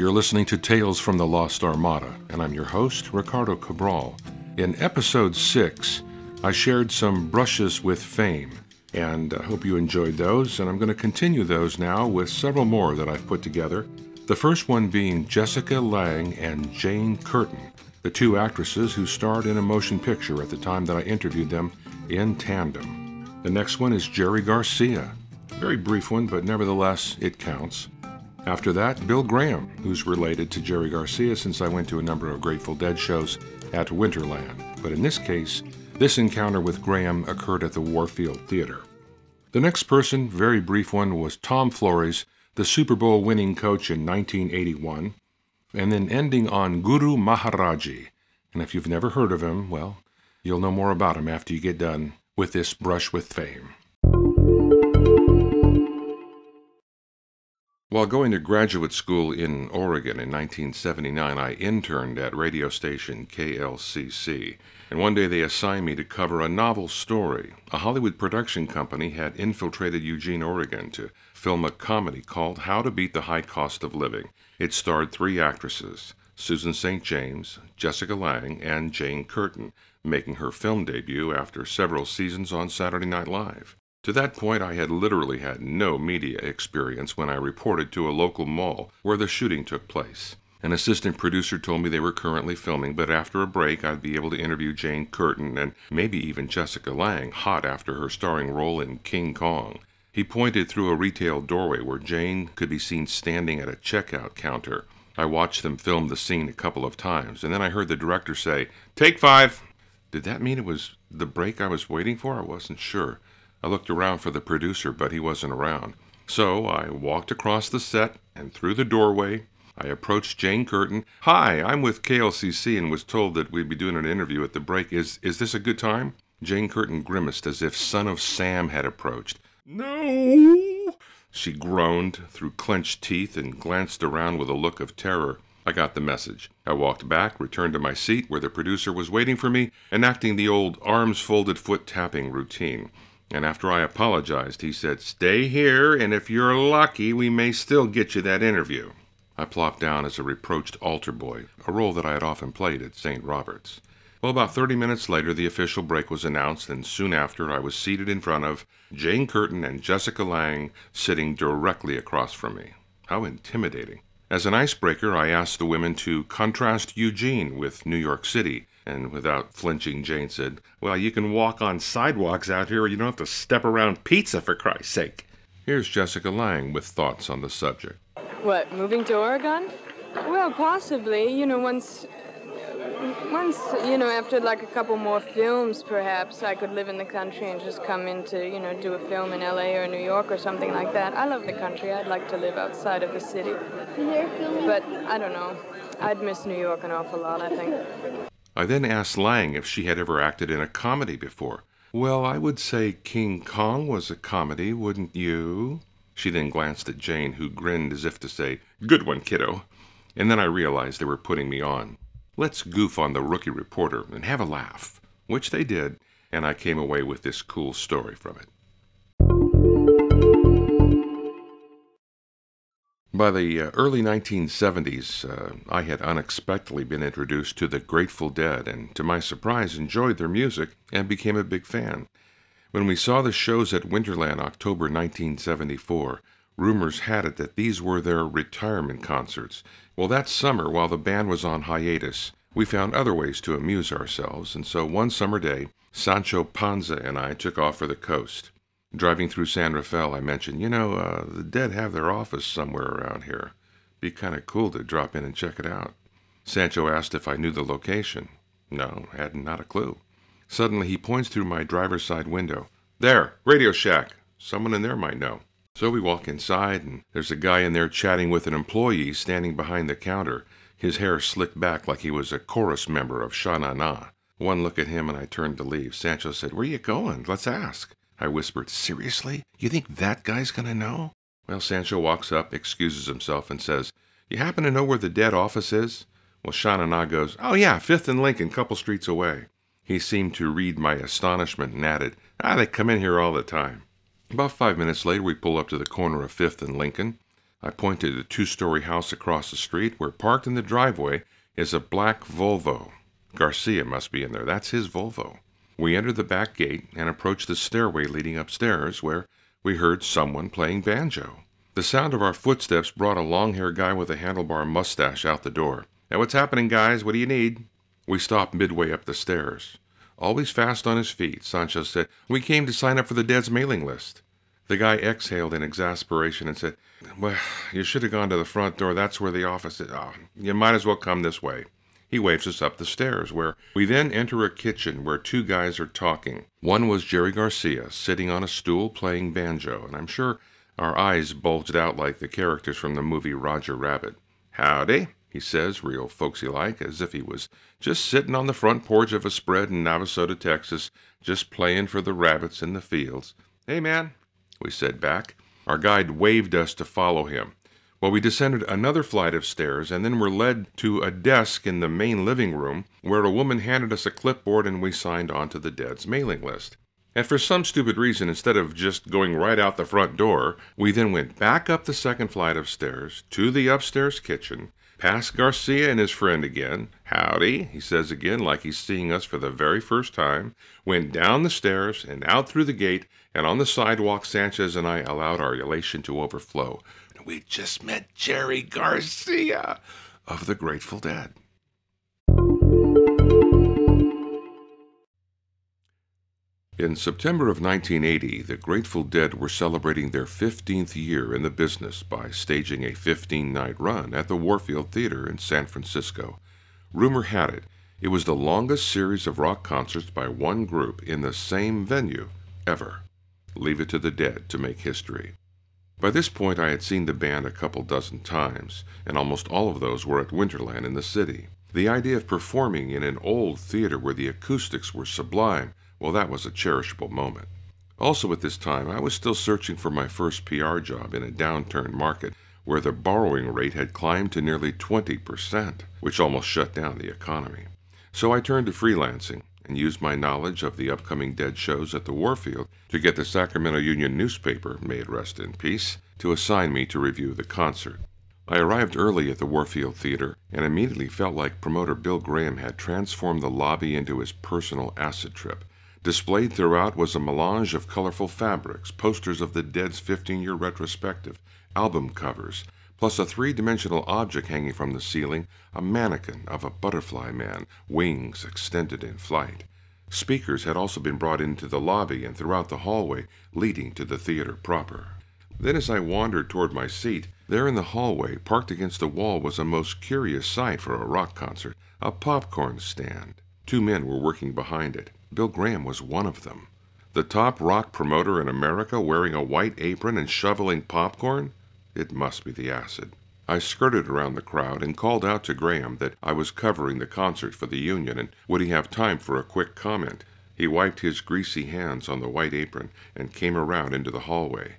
You're listening to Tales from the Lost Armada, and I'm your host, Ricardo Cabral. In episode 6, I shared some brushes with fame, and I hope you enjoyed those, and I'm going to continue those now with several more that I've put together. The first one being Jessica Lange and Jane Curtin, the two actresses who starred in a motion picture at the time that I interviewed them in tandem. The next one is Jerry Garcia. Very brief one, but nevertheless, it counts. After that, Bill Graham, who's related to Jerry Garcia since I went to a number of Grateful Dead shows at Winterland. But in this case, this encounter with Graham occurred at the Warfield Theater. The next person, very brief one, was Tom Flores, the Super Bowl winning coach in 1981, and then ending on Guru Maharaji. And if you've never heard of him, well, you'll know more about him after you get done with this brush with fame. While going to graduate school in Oregon in 1979, I interned at radio station KLCC. And one day they assigned me to cover a novel story. A Hollywood production company had infiltrated Eugene, Oregon to film a comedy called How to Beat the High Cost of Living. It starred three actresses Susan St. James, Jessica Lange, and Jane Curtin, making her film debut after several seasons on Saturday Night Live. To that point, I had literally had no media experience when I reported to a local mall where the shooting took place. An assistant producer told me they were currently filming, but after a break, I'd be able to interview Jane Curtin and maybe even Jessica Lange, hot after her starring role in King Kong. He pointed through a retail doorway where Jane could be seen standing at a checkout counter. I watched them film the scene a couple of times, and then I heard the director say, Take five! Did that mean it was the break I was waiting for? I wasn't sure. I looked around for the producer, but he wasn't around. So I walked across the set and through the doorway. I approached Jane Curtin. Hi, I'm with KLCC and was told that we'd be doing an interview at the break. Is, is this a good time? Jane Curtin grimaced as if Son of Sam had approached. No! She groaned through clenched teeth and glanced around with a look of terror. I got the message. I walked back, returned to my seat where the producer was waiting for me, enacting the old arms folded foot tapping routine. And after I apologized, he said, Stay here, and if you're lucky, we may still get you that interview. I plopped down as a reproached altar boy, a role that I had often played at St. Robert's. Well, about 30 minutes later, the official break was announced, and soon after, I was seated in front of Jane Curtin and Jessica Lange sitting directly across from me. How intimidating. As an icebreaker, I asked the women to contrast Eugene with New York City and without flinching, Jane said, Well, you can walk on sidewalks out here, or you don't have to step around pizza for Christ's sake. Here's Jessica Lange with thoughts on the subject. What, moving to Oregon? Well, possibly. You know, once. Once, you know, after like a couple more films, perhaps I could live in the country and just come into, you know, do a film in LA or New York or something like that. I love the country. I'd like to live outside of the city. But I don't know. I'd miss New York an awful lot, I think. I then asked Lange if she had ever acted in a comedy before. Well, I would say King Kong was a comedy, wouldn't you? She then glanced at Jane, who grinned as if to say, Good one, kiddo. And then I realized they were putting me on. Let's goof on the rookie reporter and have a laugh. Which they did, and I came away with this cool story from it. By the uh, early 1970s, uh, I had unexpectedly been introduced to the Grateful Dead and, to my surprise, enjoyed their music and became a big fan. When we saw the shows at Winterland October 1974, rumors had it that these were their retirement concerts. Well, that summer, while the band was on hiatus, we found other ways to amuse ourselves, and so one summer day, Sancho Panza and I took off for the coast. Driving through San Rafael, I mentioned, you know, uh, the dead have their office somewhere around here. Be kind of cool to drop in and check it out. Sancho asked if I knew the location. No, had not a clue. Suddenly, he points through my driver's side window. There, Radio Shack. Someone in there might know. So we walk inside, and there's a guy in there chatting with an employee standing behind the counter, his hair slicked back like he was a chorus member of Sha Na Na. One look at him, and I turned to leave. Sancho said, Where you going? Let's ask. I whispered, Seriously? You think that guy's gonna know? Well, Sancho walks up, excuses himself, and says, You happen to know where the dead office is? Well, Sha Na Na goes, Oh, yeah, Fifth and Lincoln, couple streets away. He seemed to read my astonishment and added, Ah, they come in here all the time. About five minutes later, we pull up to the corner of Fifth and Lincoln. I point to the two story house across the street where, parked in the driveway, is a black Volvo. Garcia must be in there. That's his Volvo. We entered the back gate and approached the stairway leading upstairs, where we heard someone playing banjo. The sound of our footsteps brought a long haired guy with a handlebar mustache out the door. Hey, what's happening, guys? What do you need? We stopped midway up the stairs. Always fast on his feet, Sancho said, We came to sign up for the Dead's mailing list. The guy exhaled in exasperation and said, Well, you should have gone to the front door. That's where the office is. Oh, you might as well come this way. He waves us up the stairs, where we then enter a kitchen where two guys are talking. One was Jerry Garcia, sitting on a stool playing banjo, and I'm sure our eyes bulged out like the characters from the movie Roger Rabbit. Howdy, he says, real folksy like, as if he was just sitting on the front porch of a spread in Navasota, Texas, just playing for the rabbits in the fields. Hey, man, we said back. Our guide waved us to follow him. Well, we descended another flight of stairs and then were led to a desk in the main living room where a woman handed us a clipboard and we signed on to the Dead's mailing list. And for some stupid reason, instead of just going right out the front door, we then went back up the second flight of stairs to the upstairs kitchen, past Garcia and his friend again. Howdy, he says again, like he's seeing us for the very first time. Went down the stairs and out through the gate, and on the sidewalk, Sancho and I allowed our elation to overflow we just met Jerry Garcia of the Grateful Dead. In September of 1980, the Grateful Dead were celebrating their 15th year in the business by staging a 15 night run at the Warfield Theater in San Francisco. Rumor had it, it was the longest series of rock concerts by one group in the same venue ever. Leave it to the dead to make history. By this point, I had seen the band a couple dozen times, and almost all of those were at Winterland in the city. The idea of performing in an old theater where the acoustics were sublime, well, that was a cherishable moment. Also, at this time, I was still searching for my first PR job in a downturned market where the borrowing rate had climbed to nearly 20%, which almost shut down the economy. So I turned to freelancing, and used my knowledge of the upcoming dead shows at the Warfield to get the Sacramento Union newspaper, may it rest in peace, to assign me to review the concert. I arrived early at the Warfield Theater and immediately felt like promoter Bill Graham had transformed the lobby into his personal acid trip. Displayed throughout was a melange of colorful fabrics, posters of the Dead's 15 year retrospective, album covers, plus a three dimensional object hanging from the ceiling, a mannequin of a butterfly man, wings extended in flight. Speakers had also been brought into the lobby and throughout the hallway leading to the theater proper. Then, as I wandered toward my seat, there in the hallway, parked against the wall, was a most curious sight for a rock concert a popcorn stand. Two men were working behind it. Bill Graham was one of them. The top rock promoter in America wearing a white apron and shoveling popcorn? It must be the acid. I skirted around the crowd and called out to Graham that I was covering the concert for the Union and would he have time for a quick comment. He wiped his greasy hands on the white apron and came around into the hallway.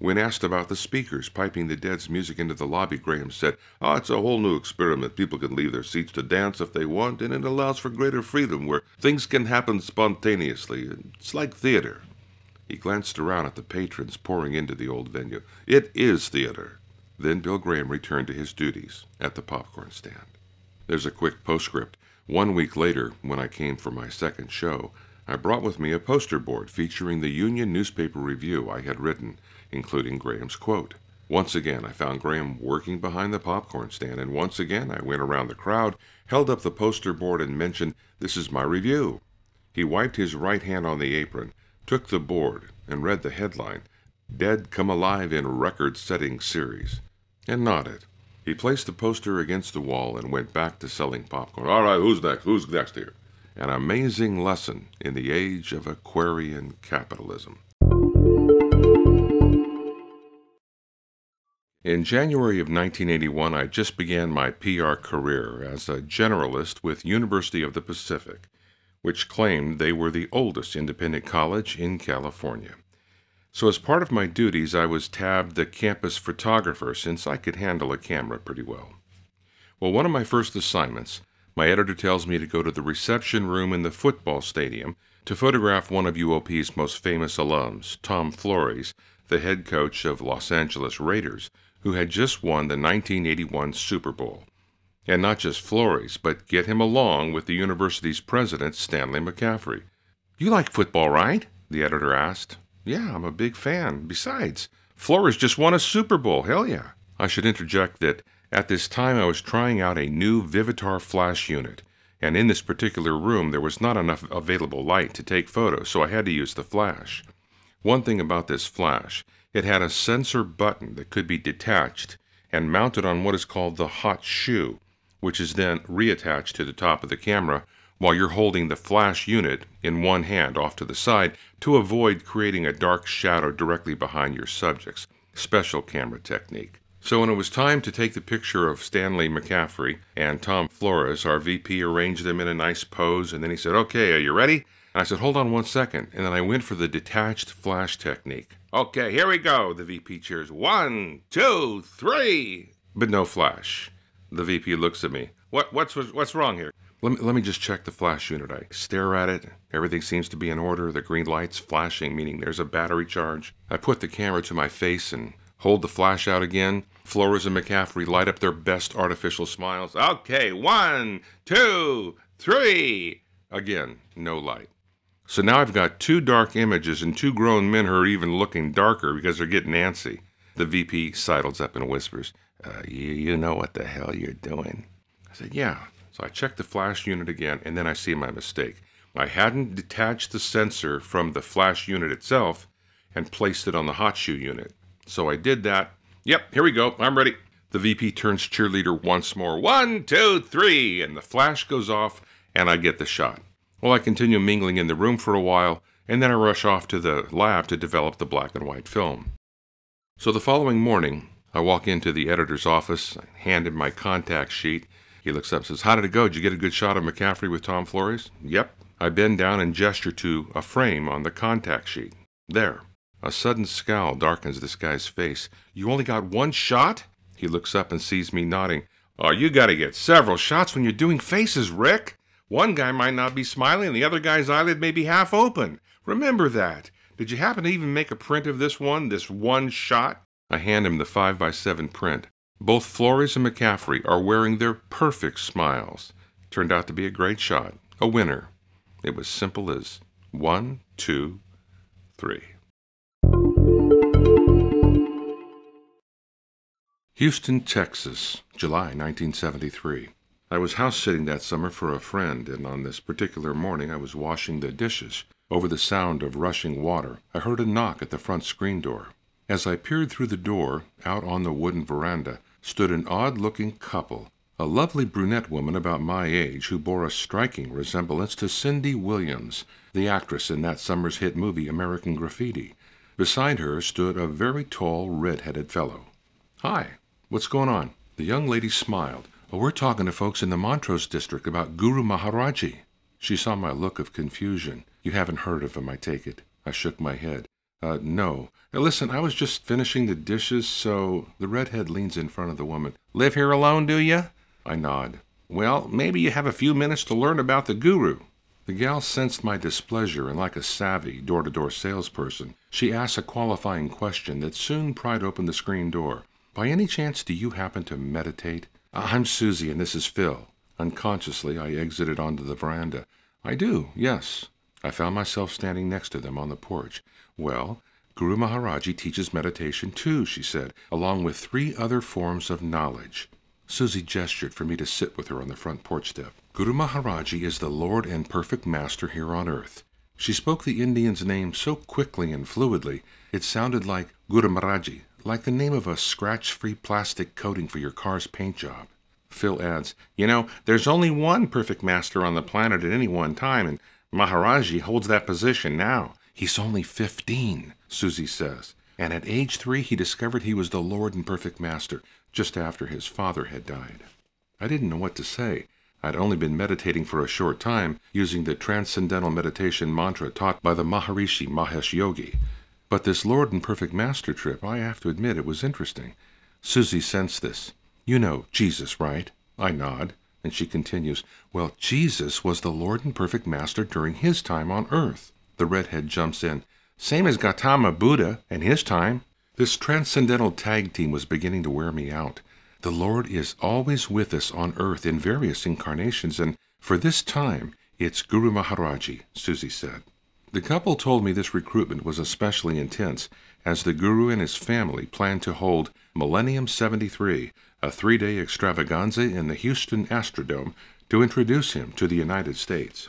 When asked about the speakers piping the Dead's music into the lobby, Graham said, Oh, it's a whole new experiment. People can leave their seats to dance if they want, and it allows for greater freedom where things can happen spontaneously. It's like theater. He glanced around at the patrons pouring into the old venue. It is theater. Then Bill Graham returned to his duties at the popcorn stand. There's a quick postscript. One week later, when I came for my second show, I brought with me a poster board featuring the Union newspaper review I had written, including Graham's quote. Once again, I found Graham working behind the popcorn stand, and once again I went around the crowd, held up the poster board, and mentioned, This is my review. He wiped his right hand on the apron, took the board and read the headline, Dead Come Alive in Record Setting Series, and nodded. He placed the poster against the wall and went back to selling popcorn. All right, who's next? Who's next here? An amazing lesson in the age of Aquarian capitalism. In January of 1981, I just began my PR career as a generalist with University of the Pacific which claimed they were the oldest independent college in California. So, as part of my duties, I was tabbed the campus photographer since I could handle a camera pretty well. Well, one of my first assignments, my editor tells me to go to the reception room in the football stadium to photograph one of UOP's most famous alums, Tom Flores, the head coach of Los Angeles Raiders, who had just won the 1981 Super Bowl. And not just Flores, but get him along with the university's president, Stanley McCaffrey. You like football, right? The editor asked. Yeah, I'm a big fan. Besides, Flores just won a Super Bowl. Hell yeah. I should interject that at this time I was trying out a new Vivitar flash unit, and in this particular room there was not enough available light to take photos, so I had to use the flash. One thing about this flash, it had a sensor button that could be detached and mounted on what is called the hot shoe, which is then reattached to the top of the camera while you're holding the flash unit in one hand off to the side to avoid creating a dark shadow directly behind your subjects. Special camera technique. So when it was time to take the picture of Stanley McCaffrey and Tom Flores, our VP arranged them in a nice pose, and then he said, Okay, are you ready? And I said, Hold on one second. And then I went for the detached flash technique. Okay, here we go. The VP cheers. One, two, three. But no flash. The VP looks at me. What, what's, what's wrong here? Let me, let me just check the flash unit. I stare at it. Everything seems to be in order. The green light's flashing, meaning there's a battery charge. I put the camera to my face and hold the flash out again. Flores and McCaffrey light up their best artificial smiles. Okay, one, two, three. Again, no light. So now I've got two dark images and two grown men who are even looking darker because they're getting antsy. The VP sidles up and whispers, uh, you, you know what the hell you're doing. I said, Yeah, so I check the flash unit again, and then I see my mistake. I hadn't detached the sensor from the flash unit itself and placed it on the hot shoe unit. So I did that. Yep, here we go. I'm ready. The VP turns cheerleader once more. One, two, three. And the flash goes off, and I get the shot. Well, I continue mingling in the room for a while, and then I rush off to the lab to develop the black and white film. So the following morning, I walk into the editor's office, I hand him my contact sheet, he looks up and says, How did it go? Did you get a good shot of McCaffrey with Tom Flores? Yep. I bend down and gesture to a frame on the contact sheet. There. A sudden scowl darkens this guy's face. You only got one shot? He looks up and sees me nodding. Oh, you gotta get several shots when you're doing faces, Rick. One guy might not be smiling and the other guy's eyelid may be half open. Remember that. Did you happen to even make a print of this one, this one shot? I hand him the 5 by 7 print. Both Flores and McCaffrey are wearing their perfect smiles. Turned out to be a great shot, a winner. It was simple as one, two, three. Houston, Texas, July 1973. I was house sitting that summer for a friend, and on this particular morning I was washing the dishes. Over the sound of rushing water, I heard a knock at the front screen door. As I peered through the door, out on the wooden veranda, stood an odd looking couple, a lovely brunette woman about my age who bore a striking resemblance to Cindy Williams, the actress in that summer's hit movie American Graffiti. Beside her stood a very tall, red headed fellow. Hi, what's going on? The young lady smiled. Oh, we're talking to folks in the Montrose district about Guru Maharaji. She saw my look of confusion. You haven't heard of him, I take it. I shook my head. Uh, no. Now listen, I was just finishing the dishes, so the redhead leans in front of the woman. Live here alone, do you? I nod. Well, maybe you have a few minutes to learn about the guru. The gal sensed my displeasure, and like a savvy door to door salesperson, she asked a qualifying question that soon pried open the screen door. By any chance, do you happen to meditate? I'm Susie, and this is Phil. Unconsciously, I exited onto the veranda. I do, yes. I found myself standing next to them on the porch. Well, Guru Maharaji teaches meditation too, she said, along with three other forms of knowledge. Susie gestured for me to sit with her on the front porch step. Guru Maharaji is the Lord and perfect master here on earth. She spoke the Indian's name so quickly and fluidly, it sounded like Guru Maharaji, like the name of a scratch free plastic coating for your car's paint job. Phil adds, You know, there's only one perfect master on the planet at any one time, and Maharaji holds that position now. He's only 15, Susie says, and at age three he discovered he was the Lord and perfect master just after his father had died. I didn't know what to say. I'd only been meditating for a short time, using the transcendental meditation mantra taught by the Maharishi Mahesh Yogi. But this Lord and Perfect Master trip, I have to admit, it was interesting. Susie sensed this. You know Jesus, right? I nod, and she continues, Well, Jesus was the Lord and Perfect Master during his time on earth. The redhead jumps in. Same as Gautama Buddha in his time. This transcendental tag team was beginning to wear me out. The Lord is always with us on earth in various incarnations, and for this time, it's Guru Maharaji, Susie said. The couple told me this recruitment was especially intense, as the Guru and his family planned to hold Millennium 73, a three day extravaganza in the Houston Astrodome, to introduce him to the United States.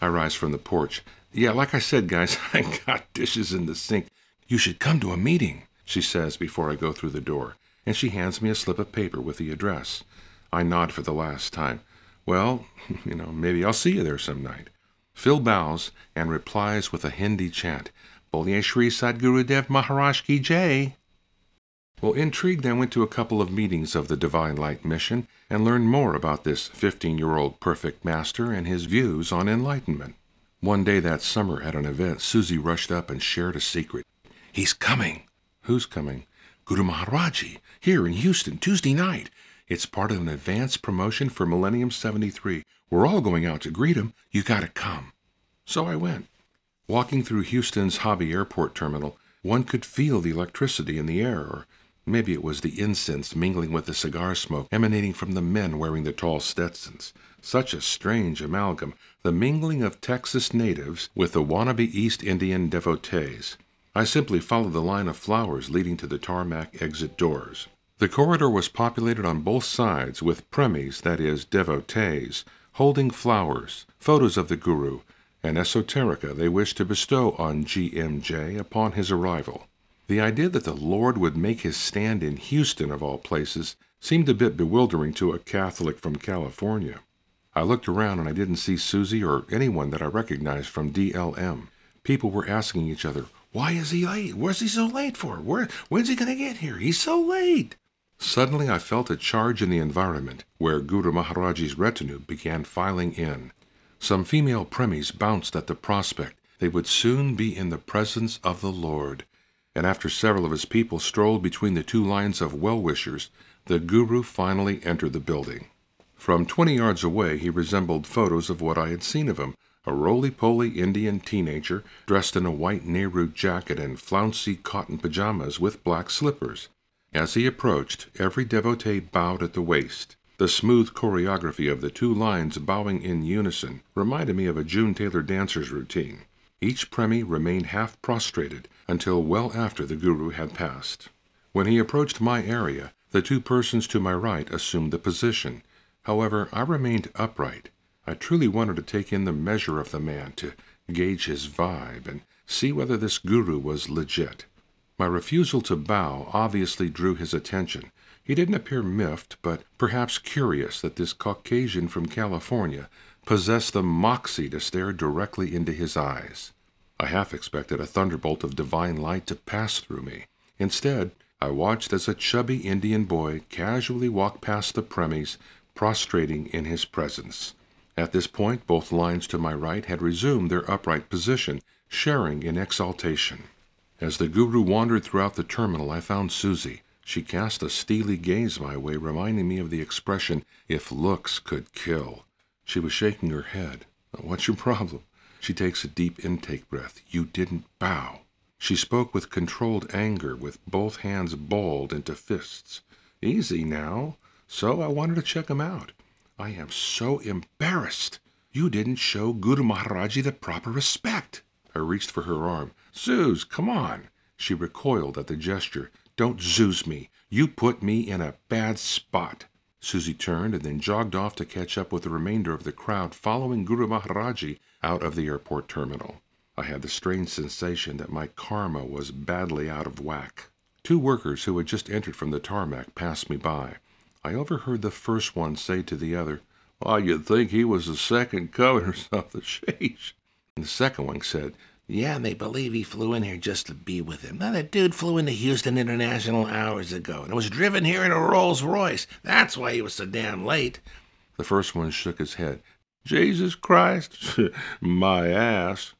I rise from the porch. Yeah, like I said, guys, I got dishes in the sink. You should come to a meeting, she says before I go through the door, and she hands me a slip of paper with the address. I nod for the last time. Well, you know, maybe I'll see you there some night. Phil bows and replies with a Hindi chant, Bolye Shri Sadguru Dev Maharaj Ki Jai. Well, intrigued, I went to a couple of meetings of the Divine Light Mission and learned more about this 15 year old perfect master and his views on enlightenment. One day that summer at an event, Susie rushed up and shared a secret. He's coming. Who's coming? Guru Maharaji, here in Houston, Tuesday night. It's part of an advance promotion for Millennium 73. We're all going out to greet him. You gotta come. So I went. Walking through Houston's Hobby Airport terminal, one could feel the electricity in the air, or maybe it was the incense mingling with the cigar smoke emanating from the men wearing the tall Stetsons. Such a strange amalgam, the mingling of Texas natives with the wannabe East Indian devotees. I simply followed the line of flowers leading to the tarmac exit doors. The corridor was populated on both sides with premies, that is, devotees, holding flowers, photos of the Guru, and esoterica they wished to bestow on GMJ upon his arrival. The idea that the Lord would make his stand in Houston, of all places, seemed a bit bewildering to a Catholic from California. I looked around and I didn't see Susie or anyone that I recognized from DLM. People were asking each other, Why is he late? Where's he so late for? Where, when's he going to get here? He's so late. Suddenly I felt a charge in the environment, where Guru Maharaji's retinue began filing in. Some female premies bounced at the prospect they would soon be in the presence of the Lord, and after several of his people strolled between the two lines of well-wishers, the Guru finally entered the building. From twenty yards away he resembled photos of what I had seen of him, a roly-poly Indian teenager dressed in a white Nehru jacket and flouncy cotton pajamas with black slippers. As he approached, every devotee bowed at the waist. The smooth choreography of the two lines bowing in unison reminded me of a June Taylor dancer's routine. Each premi remained half prostrated until well after the Guru had passed. When he approached my area, the two persons to my right assumed the position. However, I remained upright. I truly wanted to take in the measure of the man, to gauge his vibe, and see whether this Guru was legit. My refusal to bow obviously drew his attention. He didn't appear miffed, but perhaps curious that this Caucasian from California possessed the moxie to stare directly into his eyes. I half expected a thunderbolt of divine light to pass through me. Instead, I watched as a chubby Indian boy casually walked past the premies, prostrating in his presence. At this point, both lines to my right had resumed their upright position, sharing in exaltation. As the Guru wandered throughout the terminal, I found Susie. She cast a steely gaze my way, reminding me of the expression, if looks could kill. She was shaking her head. What's your problem? She takes a deep intake breath. You didn't bow. She spoke with controlled anger, with both hands balled into fists. Easy now. So I wanted to check him out. I am so embarrassed. You didn't show Guru Maharaji the proper respect. I reached for her arm. Suze, come on. She recoiled at the gesture. Don't Suze me. You put me in a bad spot. Susie turned and then jogged off to catch up with the remainder of the crowd following Guru Maharaji out of the airport terminal. I had the strange sensation that my karma was badly out of whack. Two workers who had just entered from the tarmac passed me by. I overheard the first one say to the other, Why, you'd think he was the second coming or something. Sheesh. And the second one said, yeah, they believe he flew in here just to be with him. Now, that dude flew into Houston International hours ago and was driven here in a Rolls Royce. That's why he was so damn late. The first one shook his head. Jesus Christ, my ass.